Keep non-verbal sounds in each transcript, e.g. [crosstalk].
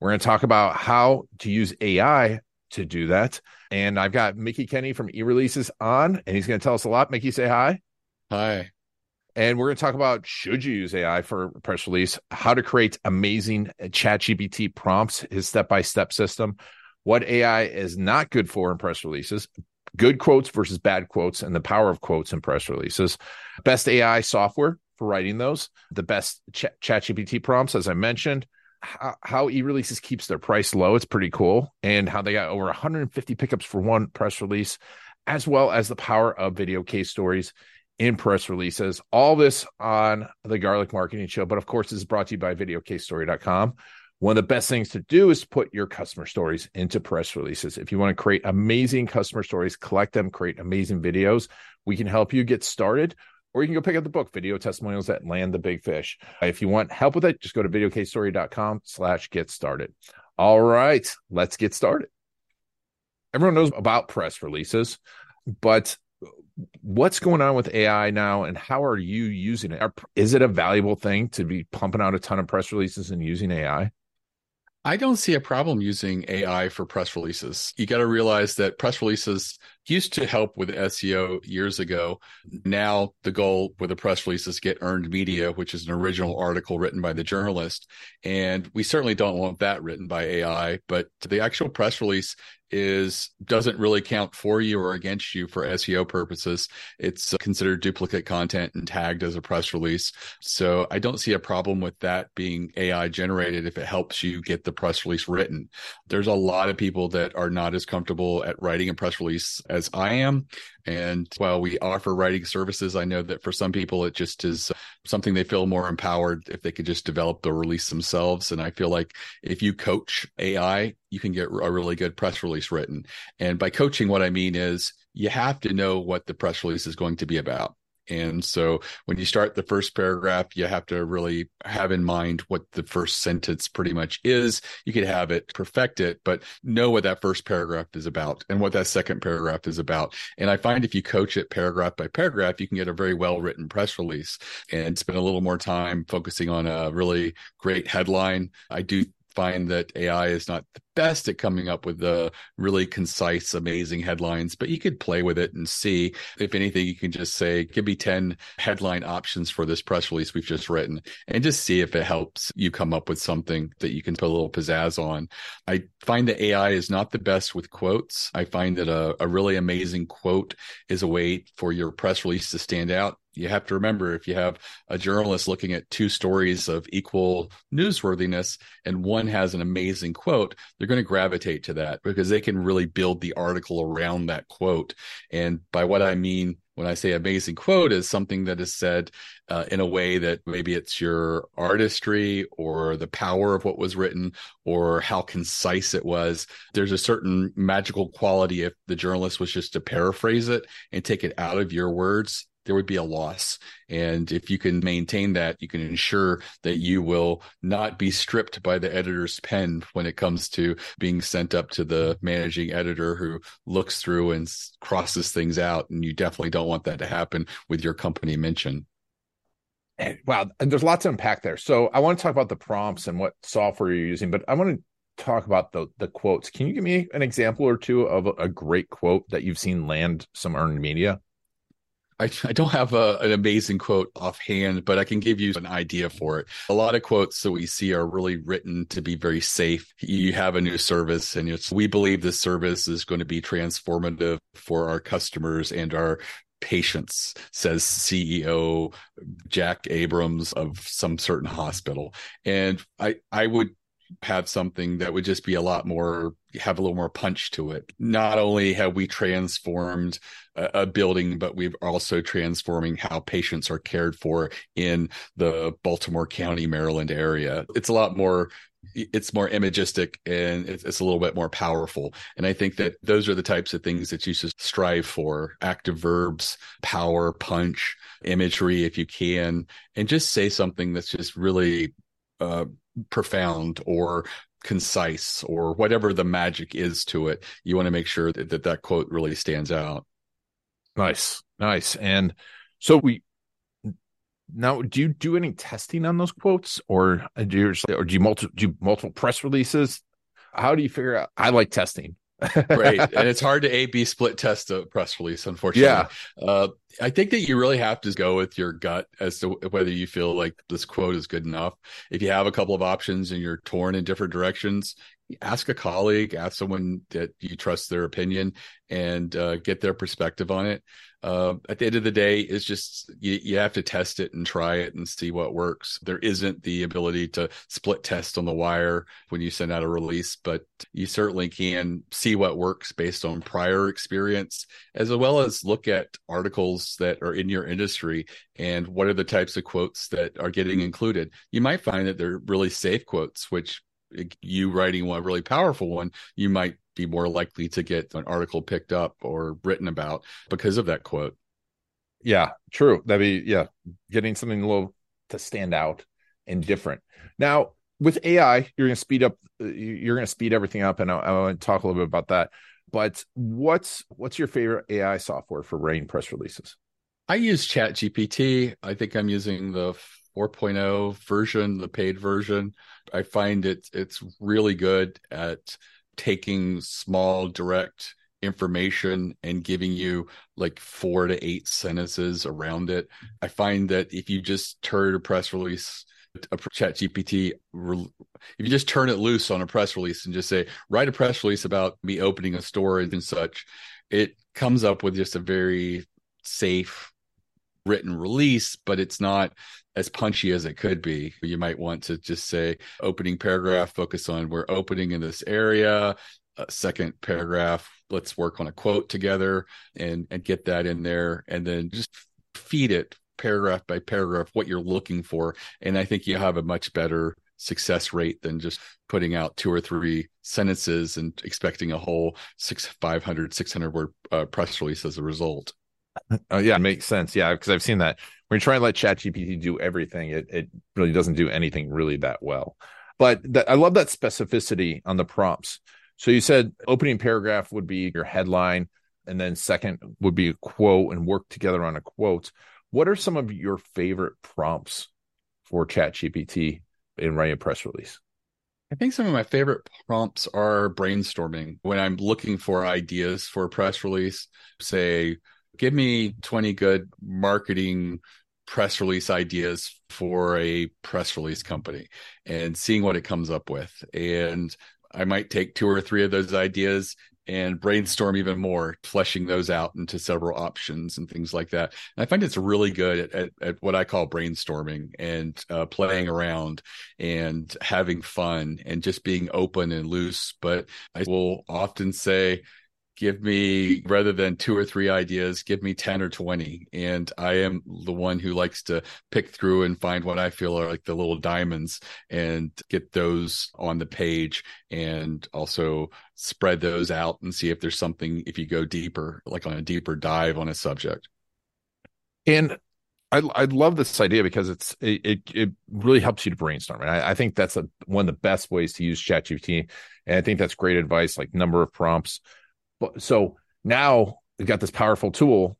We're going to talk about how to use AI to do that. And I've got Mickie Kennedy from eReleases on, and he's going to tell us a lot. Mickie, say hi. Hi. And we're going to talk about should you use AI for a press release, how to create amazing ChatGPT prompts, his step by step system, what AI is not good for in press releases, good quotes versus bad quotes, and the power of quotes in press releases, best AI software for writing those, the best ChatGPT prompts, as I mentioned, how, how eReleases keeps their price low. It's pretty cool. And how they got over 150 pickups for one press release, as well as the power of video case stories in press releases. All this on the Garlic Marketing Show. But of course, this is brought to you by videocasestory.com. One of the best things to do is put your customer stories into press releases. If you want to create amazing customer stories, collect them, create amazing videos, we can help you get started or you can go pick up the book, Video Testimonials That Land the Big Fish. If you want help with it, just go to videocasestory.com slash get started. All right, let's get started. Everyone knows about press releases, but what's going on with AI now and how are you using it? Is it a valuable thing to be pumping out a ton of press releases and using AI? I don't see a problem using AI for press releases. You got to realize that press releases used to help with SEO years ago. Now the goal with a press release is get earned media, which is an original article written by the journalist. And we certainly don't want that written by AI, but the actual press release is doesn't really count for you or against you for SEO purposes. It's uh, considered duplicate content and tagged as a press release. So I don't see a problem with that being AI generated if it helps you get the press release written. There's a lot of people that are not as comfortable at writing a press release as I am. And while we offer writing services, I know that for some people, it just is uh, something they feel more empowered if they could just develop the release themselves. And I feel like if you coach AI, you can get a really good press release written. And by coaching, what I mean is you have to know what the press release is going to be about. And so when you start the first paragraph, you have to really have in mind what the first sentence pretty much is. You could have it perfect it, but know what that first paragraph is about and what that second paragraph is about. And I find if you coach it paragraph by paragraph, you can get a very well written press release and spend a little more time focusing on a really great headline. I do find that AI is not the best at coming up with the really concise, amazing headlines, but you could play with it and see. If anything, you can just say, give me 10 headline options for this press release we've just written and just see if it helps you come up with something that you can put a little pizzazz on. I find that AI is not the best with quotes. I find that a, a really amazing quote is a way for your press release to stand out you have to remember if you have a journalist looking at two stories of equal newsworthiness and one has an amazing quote, they're going to gravitate to that because they can really build the article around that quote. And by what I mean when I say amazing quote is something that is said uh, in a way that maybe it's your artistry or the power of what was written or how concise it was. There's a certain magical quality if the journalist was just to paraphrase it and take it out of your words there would be a loss. And if you can maintain that, you can ensure that you will not be stripped by the editor's pen when it comes to being sent up to the managing editor who looks through and crosses things out. And you definitely don't want that to happen with your company mention. And, wow, and there's lots to unpack there. So I want to talk about the prompts and what software you're using, but I want to talk about the the quotes. Can you give me an example or two of a, a great quote that you've seen land some earned media? I, I don't have a, an amazing quote offhand, but I can give you an idea for it. A lot of quotes that we see are really written to be very safe. You have a new service and it's, we believe this service is going to be transformative for our customers and our patients, says CEO Jack Abrams of some certain hospital. And I, I would have something that would just be a lot more have a little more punch to it. Not only have we transformed a, a, building but we've also transforming how patients are cared for in the baltimore county maryland area. It's a lot more it's more imagistic and it's, it's, a little bit more powerful. And I think that those are the types of things that you should strive for. Active verbs, power, punch, imagery, if you can, and just say something that's just really uh, profound or concise or whatever the magic is to it. You want to make sure that that, that quote really stands out. Nice. Nice. And so we, now, do you do any testing on those quotes, or uh, do you or do you do you multiple press releases? How do you figure out? I like testing. Right, [laughs] and it's hard to A B split test a press release. Unfortunately, yeah. Uh, I think that you really have to go with your gut as to whether you feel like this quote is good enough. If you have a couple of options and you're torn in different directions, ask a colleague, ask someone that you trust their opinion, and uh, get their perspective on it. Uh, at the end of the day, it's just you, you have to test it and try it and see what works. There isn't the ability to split test on the wire when you send out a release, but you certainly can see what works based on prior experience, as well as look at articles that are in your industry and what are the types of quotes that are getting included. You might find that they're really safe quotes, which you writing one really powerful one, you might be more likely to get an article picked up or written about because of that quote. Yeah, true. That'd be yeah, getting something a little to stand out and different. Now, with AI, you're going to speed up. Uh, you're going to speed everything up, and I, I want to talk a little bit about that. But what's what's your favorite AI software for writing press releases? I use ChatGPT. I think I'm using the 4.0 version, the paid version. I find it it's really good at taking small direct information and giving you like four to eight sentences around it. I find that if you just turn a press release a ChatGPT if you just turn it loose on a press release and just say write a press release about me opening a store and such it comes up with just a very safe written release but it's not as punchy as it could be. You might want to just say opening paragraph, focus on we're opening in this area. second paragraph, let's work on a quote together and and get that in there, and then just feed it paragraph by paragraph what you're looking for. And I think you have a much better success rate than just putting out two or three sentences and expecting a whole six 500 600 word uh, press release as a result oh yeah makes sense yeah because i've seen that when you try to let ChatGPT do everything, it, it really doesn't do anything really that well. But I love that specificity on the prompts. So you said opening paragraph would be your headline, and then second would be a quote and work together on a quote. What are some of your favorite prompts for ChatGPT in writing a press release? I think some of my favorite prompts are brainstorming when I'm looking for ideas for a press release. Say, give me 20 good marketing press release ideas for a press release company and seeing what it comes up with. And I might take two or three of those ideas and brainstorm even more, fleshing those out into several options and things like that. And I find it's really good at, at, at what I call brainstorming and uh, playing around and having fun and just being open and loose. But I will often say, give me rather than two or three ideas give me 10 or 20 and i am the one who likes to pick through and find what i feel are like the little diamonds and get those on the page and also spread those out and see if there's something if you go deeper like on a deeper dive on a subject. And I, I love this idea because it's it, it, really helps you to brainstorm, and I, I think that's a, one of the best ways to use ChatGPT. And I think that's great advice, like number of prompts, but so now we've got this powerful tool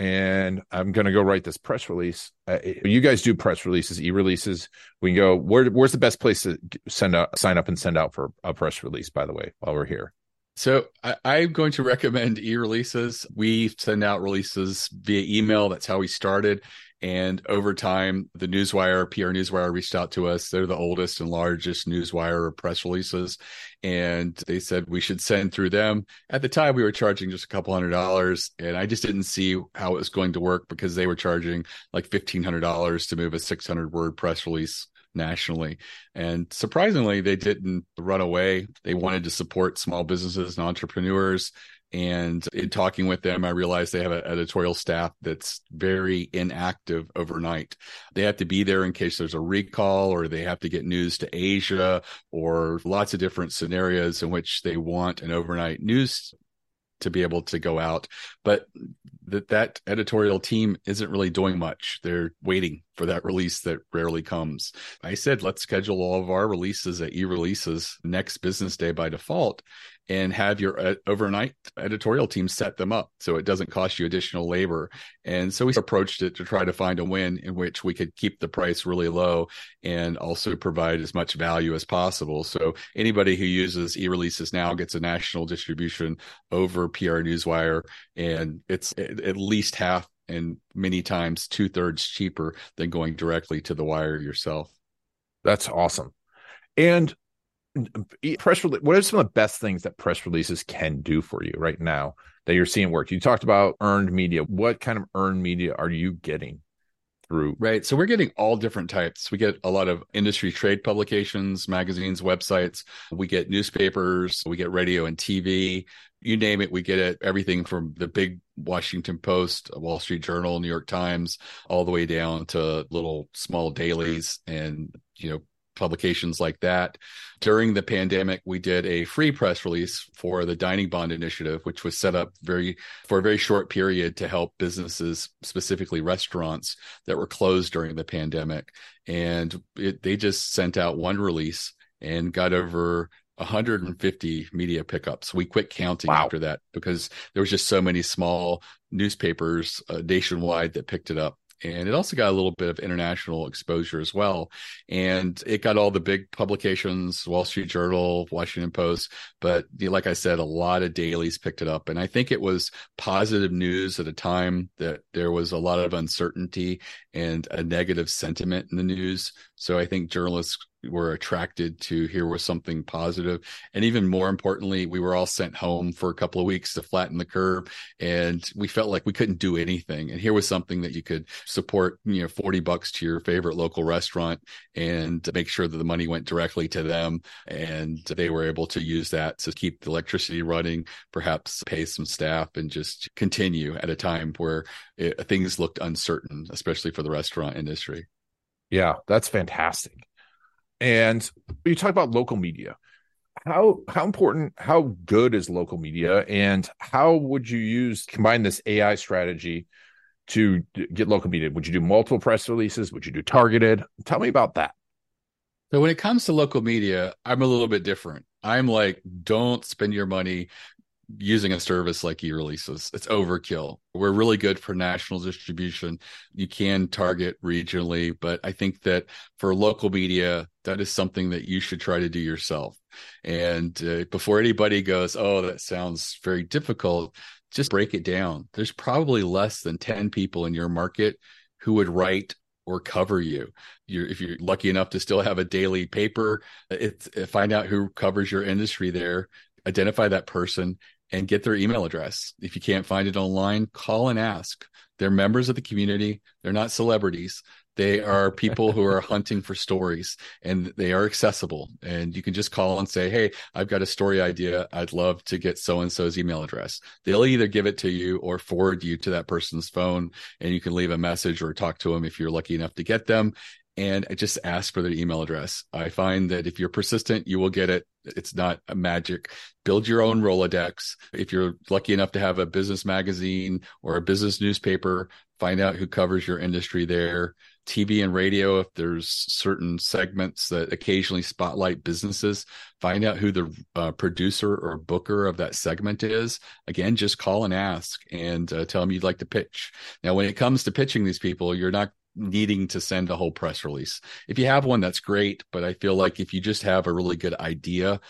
and I'm going to go write this press release. Uh, you guys do press releases, eReleases. We can go. Where, where's the best place to send out, sign up, and send out for a press release? By the way, while we're here. So I, am going to recommend eReleases. We send out releases via email. That's how we started. And over time, the Newswire, PR Newswire reached out to us. They're the oldest and largest Newswire press releases. And they said we should send through them. At the time, we were charging just a couple hundred dollars. And I just didn't see how it was going to work because they were charging like $1,500 to move a 600 word press release nationally. And surprisingly, they didn't run away. They wanted to support small businesses and entrepreneurs. And in talking with them, I realized they have an editorial staff that's very inactive overnight. They have to be there in case there's a recall or they have to get news to Asia or lots of different scenarios in which they want an overnight news to be able to go out. But that that editorial team isn't really doing much. They're waiting for that release that rarely comes. I said let's schedule all of our releases at eReleases next business day by default and have your uh, overnight editorial team set them up so it doesn't cost you additional labor. And so we approached it to try to find a win in which we could keep the price really low and also provide as much value as possible. So anybody who uses eReleases now gets a national distribution over PR Newswire, and it's at least half and many times two thirds cheaper than going directly to the wire yourself. That's awesome. And Um, press release what are some of the best things that press releases can do for you right now that you're seeing work? You talked about earned media. What kind of earned media are you getting through? Right so we're getting all different types. We get a lot of industry trade publications magazines websites. We get newspapers we get radio and tv you name it we get it everything from the big washington post wall street journal new york times all the way down to little small dailies and you know publications like that. During the pandemic, we did a free press release for the Dining Bond Initiative, which was set up very for a very short period to help businesses, specifically restaurants that were closed during the pandemic. And it, they just sent out one release and got over 150 media pickups. We quit counting wow. after that because there was just so many small newspapers uh, nationwide that picked it up and it also got a little bit of international exposure as well. And it got all the big publications, Wall Street Journal, Washington Post, but like I said, a lot of dailies picked it up. And I think it was positive news at a time that there was a lot of uncertainty and a negative sentiment in the news. So I think journalists were attracted to here was something positive. And even more importantly we were all sent home for a couple of weeks to flatten the curve and we felt like we couldn't do anything. And here was something that you could support you know 40 bucks to your favorite local restaurant and make sure that the money went directly to them and they were able to use that to keep the electricity running perhaps pay some staff and just continue at a time where it, things looked uncertain especially for the restaurant industry. Yeah, that's fantastic. And you talk about local media. How how important, how good is local media, and how would you use combine this AI strategy to get local media? Would you do multiple press releases? Would you do targeted? Tell me about that. So when it comes to local media, I'm a little bit different. I'm like, don't spend your money using a service like eReleases. It's overkill. We're really good for national distribution. You can target regionally, but I think that for local media, that is something that you should try to do yourself. And uh, before anybody goes, "Oh, that sounds very difficult," just break it down. There's probably less than 10 people in your market who would write or cover you. You're, if you're lucky enough to still have a daily paper, find out who covers your industry there, identify that person, and get their email address. If you can't find it online, call and ask. They're members of the community. They're not celebrities. They are people who are [laughs] hunting for stories and they are accessible. And you can just call and say, Hey, I've got a story idea. I'd love to get so and so's email address. They'll either give it to you or forward you to that person's phone and you can leave a message or talk to them if you're lucky enough to get them and I just ask for their email address. I find that if you're persistent, you will get it. It's not a magic. Build your own Rolodex. If you're lucky enough to have a business magazine or a business newspaper, find out who covers your industry there. TV and radio, if there's certain segments that occasionally spotlight businesses, find out who the uh, producer or booker of that segment is. Again, just call and ask and uh, tell them you'd like to pitch. Now, when it comes to pitching these people, you're not needing to send a whole press release. If you have one, that's great. But I feel like if you just have a really good idea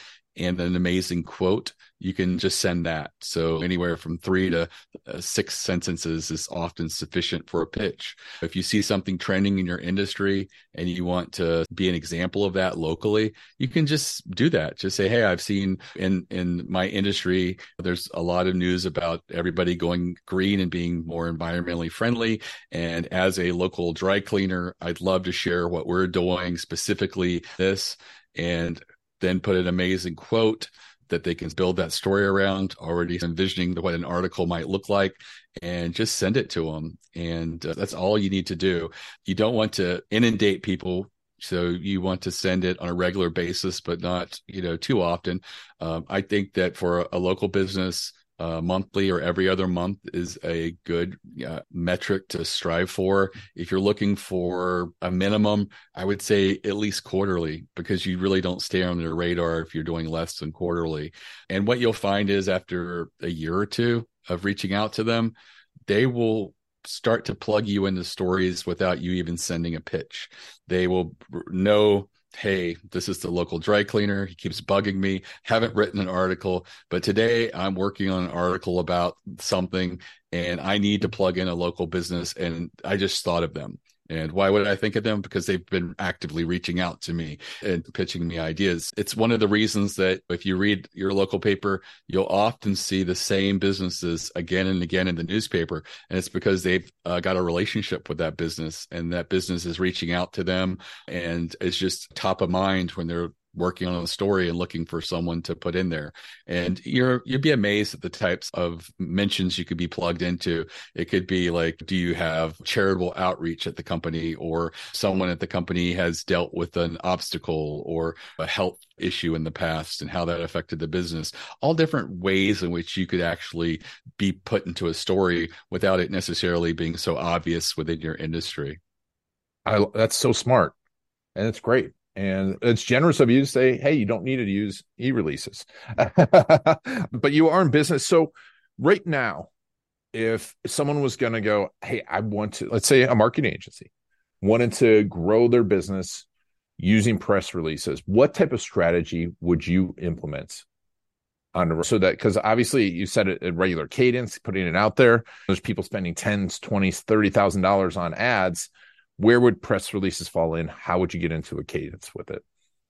and an amazing quote, you can just send that. So anywhere from three to uh, six sentences is often sufficient for a pitch. If you see something trending in your industry and you want to be an example of that locally, you can just do that. Just say, "Hey, I've seen in in my industry there's a lot of news about everybody going green and being more environmentally friendly, and as a local dry cleaner, I'd love to share what we're doing specifically this and then put an amazing quote that they can build that story around, already envisioning what an article might look like, and just send it to them. And uh, that's all you need to do. You don't want to inundate people. So you want to send it on a regular basis, but not, you know, too often. Um, I think that for a, a local business, uh, monthly or every other month is a good uh, metric to strive for. If you're looking for a minimum, I would say at least quarterly because you really don't stay on their radar if you're doing less than quarterly. And what you'll find is after a year or two of reaching out to them, they will start to plug you into stories without you even sending a pitch. They will know hey, this is the local dry cleaner. He keeps bugging me. Haven't written an article, but today I'm working on an article about something and I need to plug in a local business. And I just thought of them. And why would I think of them? Because they've been actively reaching out to me and pitching me ideas. It's one of the reasons that if you read your local paper, you'll often see the same businesses again and again in the newspaper. And it's because they've uh, got a relationship with that business and that business is reaching out to them and it's just top of mind when they're working on a story and looking for someone to put in there. And you're you'd be amazed at the types of mentions you could be plugged into. It could be like do you have charitable outreach at the company or someone at the company has dealt with an obstacle or a health issue in the past and how that affected the business? All different ways in which you could actually be put into a story without it necessarily being so obvious within your industry. I, that's so smart. And it's great and it's generous of you to say, hey, you don't need to use e releases, [laughs] but you are in business. So, right now, if someone was going to go, hey, I want to, let's say a marketing agency wanted to grow their business using press releases, what type of strategy would you implement? On the so that because obviously you said it at regular cadence, putting it out there. There's people spending tens, twenties, thirty thousand dollars on ads where would press releases fall in? How would you get into a cadence with it?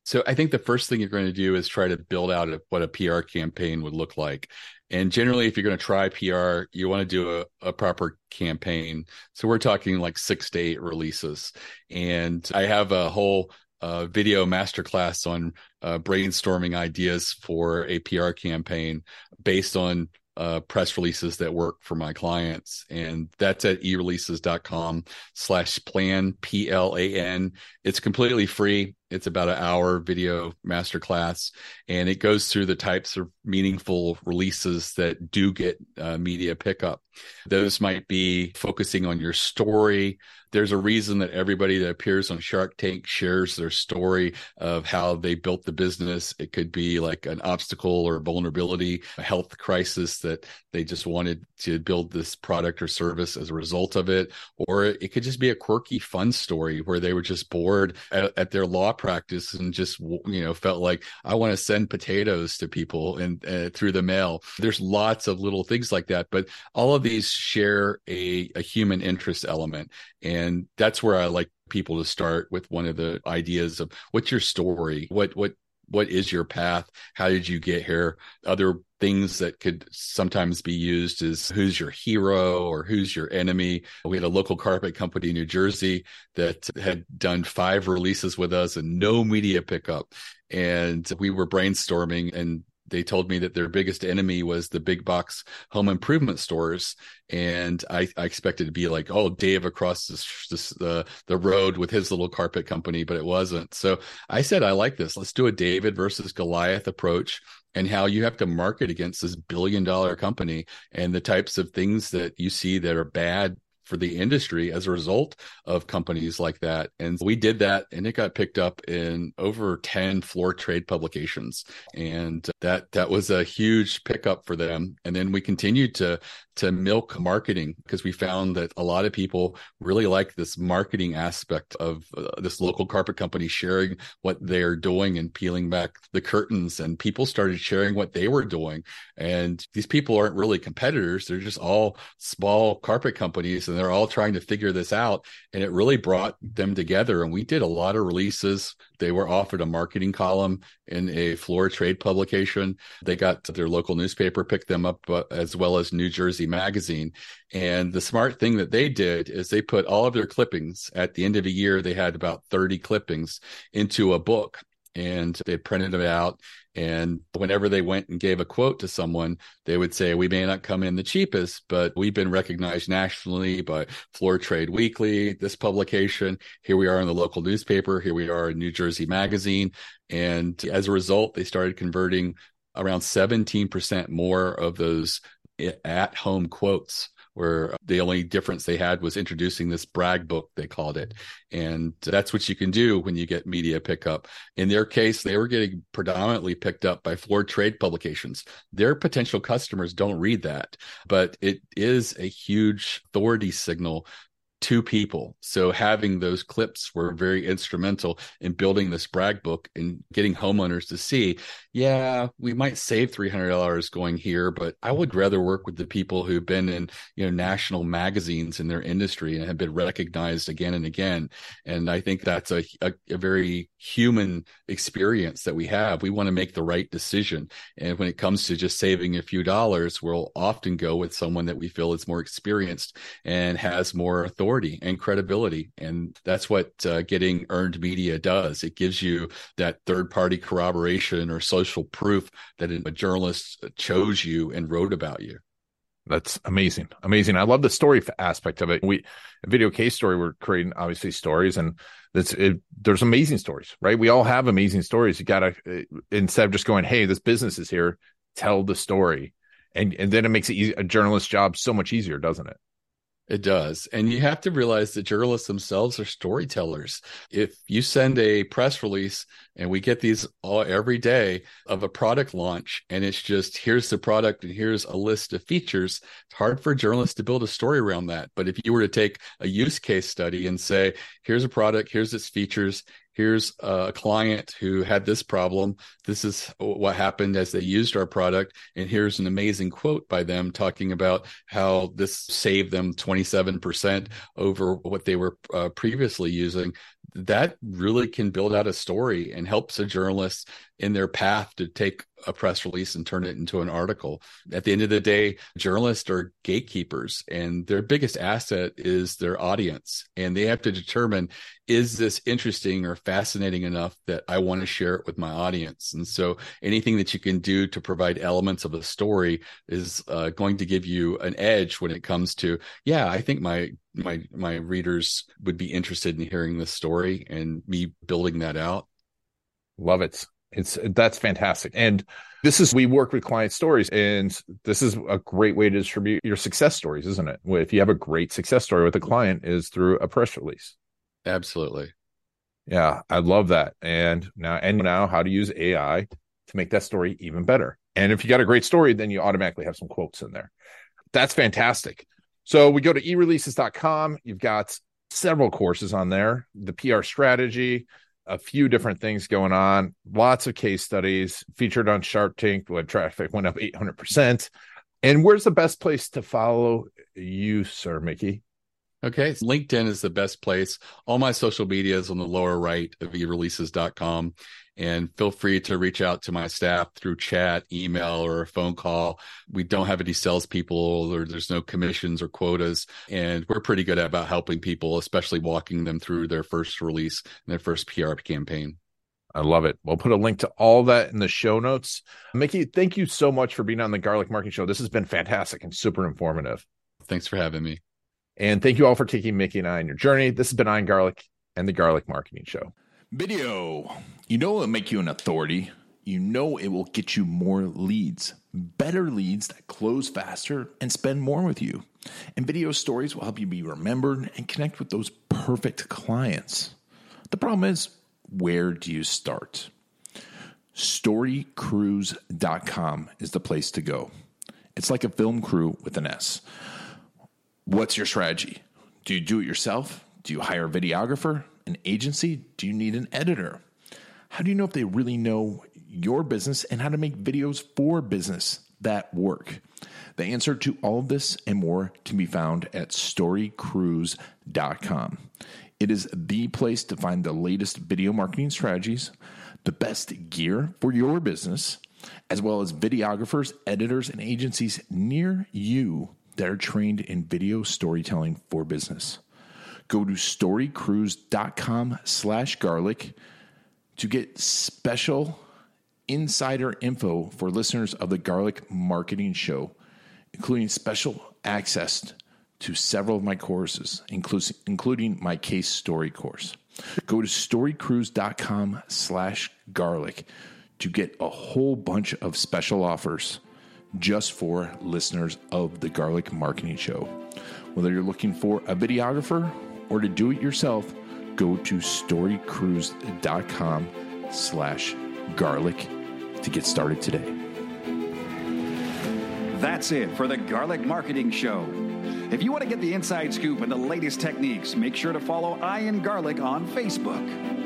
So I think the first thing you're going to do is try to build out a, what a PR campaign would look like. And generally, if you're going to try PR, you want to do a, a proper campaign. So we're talking like six to eight releases. And I have a whole uh, video masterclass on uh, brainstorming ideas for a PR campaign based on uh, press releases that work for my clients. And that's at ereleases.com slash plan, P L A N. It's completely free. It's about an hour video masterclass, and it goes through the types of meaningful releases that do get uh, media pickup. Those might be focusing on your story. There's a reason that everybody that appears on Shark Tank shares their story of how they built the business. It could be like an obstacle or vulnerability, a health crisis that they just wanted to build this product or service as a result of it. Or it could just be a quirky, fun story where they were just bored at, at their law practice and just you know felt like I want to send potatoes to people and uh, through the mail. There's lots of little things like that, but all of these share a, a human interest element, and that's where I like people to start with one of the ideas of what's your story, what what what is your path how did you get here other things that could sometimes be used is who's your hero or who's your enemy. We had a local carpet company in New Jersey that had done five releases with us and no media pickup. And we were brainstorming and they told me that their biggest enemy was the big box home improvement stores, and I, I expected to be like, oh, Dave across this, this the the road with his little carpet company, but it wasn't. So I said, I like this. Let's do a David versus Goliath approach, and how you have to market against this billion dollar company and the types of things that you see that are bad for the industry as a result of companies like that. And we did that and it got picked up in over 10 floor trade publications. And that that was a huge pickup for them. And then we continued to to milk marketing because we found that a lot of people really like this marketing aspect of uh, this local carpet company sharing what they're doing and peeling back the curtains and people started sharing what they were doing and these people aren't really competitors they're just all small carpet companies and they're all trying to figure this out. And it really brought them together. And we did a lot of releases. They were offered a marketing column in a floor trade publication. They got their local newspaper picked them up uh, as well as new jersey magazine. And the smart thing that they did is they put all of their clippings at the end of a year, they had about 30 clippings into a book and they printed them out. And whenever they went and gave a quote to someone, they would say, We may not come in the cheapest, but we've been recognized nationally by Floor Trade Weekly, this publication. Here we are in the local newspaper. Here we are in New Jersey Magazine. And as a result, they started converting around 17% more of those eh, at home quotes where the only difference they had was introducing this brag book they called it. And that's what you can do when you get media pickup. In their case they were getting predominantly picked up by floor trade publications. Their potential customers don't read that but it is a huge authority signal two people. So having those clips were very instrumental in building this brag book and getting homeowners to see, yeah, we might save $300 going here, but I would rather work with the people who've been in, you know, national magazines in their industry and have been recognized again and again. And I think that's a, a, a very human experience that we have. We want to make the right decision. And when it comes to just saving a few dollars, we'll often go with someone that we feel is more experienced and has more authority authority and credibility. And that's what uh, getting earned media does. It gives you that third party corroboration or social proof that a journalist chose you and wrote about you. That's amazing. Amazing. I love the story aspect of it. We, video case story, we're creating obviously stories and that's it, there's amazing stories, right? We all have amazing stories. You got to, uh, instead of just going, Hey, this business is here, tell the story. And, and then it makes it easy, a journalist's job so much easier, doesn't it? It does. And you have to realize that journalists themselves are storytellers. If you send a press release and we get these all every day of a product launch and it's just here's the product and here's a list of features, it's hard for journalists to build a story around that. But if you were to take a use case study and say, here's a product, here's its features, here's a client who had this problem. This is what happened as they used our product. And here's an amazing quote by them talking about how this saved them 27% over what they were uh, previously using. That really can build out a story and helps a journalist in their path to take a press release and turn it into an article. At the end of the day, journalists are gatekeepers and their biggest asset is their audience. And they have to determine is this interesting or fascinating enough that I want to share it with my audience? And so anything that you can do to provide elements of a story is uh, going to give you an edge when it comes to, yeah, I think my my my readers would be interested in hearing this story and me building that out. Love it. It's that's fantastic. And this is we work with client stories and this is a great way to distribute your success stories, isn't it? If you have a great success story with a client is through a press release. Absolutely. Yeah, I love that. And now and now how to use AI to make that story even better. And if you got a great story, then you automatically have some quotes in there. That's fantastic. So we go to ereleases.com. You've got several courses on there, the PR strategy, a few different things going on, lots of case studies featured on Shark Tank when traffic went up 800%. And where's the best place to follow you, Sir Mickie? Okay. LinkedIn is the best place. All my social media is on the lower right of ereleases.com. And feel free to reach out to my staff through chat, email, or a phone call. We don't have any salespeople or there's no commissions or quotas. And we're pretty good about helping people, especially walking them through their first release and their first PR campaign. I love it. We'll put a link to all that in the show notes. Mickie, thank you so much for being on the Garlic Marketing Show. This has been fantastic and super informative. Thanks for having me. And thank you all for taking Mickie and I on your journey. This has been Ian Garlic and the Garlic Marketing Show. Video. You know it'll make you an authority? you know it will get you more leads, better leads that close faster and spend more with you. And video stories will help you be remembered and connect with those perfect clients. The problem is, where do you start? Storycrews.com is the place to go. It's like a film crew with an S. What's your strategy? Do you do it yourself? Do you hire a videographer, an agency? Do you need an editor? How do you know if they really know your business and how to make videos for business that work? The answer to all of this and more can be found at storycrews.com. It is the place to find the latest video marketing strategies, the best gear for your business, as well as videographers, editors, and agencies near you that are trained in video storytelling for business. Go to storycrews.com slash garlic to get special insider info for listeners of the Garlic Marketing Show, including special access to several of my courses, including my case story course. Go to storycrews.com slash garlic to get a whole bunch of special offers just for listeners of the Garlic Marketing Show. Whether you're looking for a videographer or to do it yourself, go to storycrews.com slash garlic to get started today. That's it for the Garlic Marketing Show. If you want to get the inside scoop and the latest techniques, make sure to follow Ian Garlic on Facebook.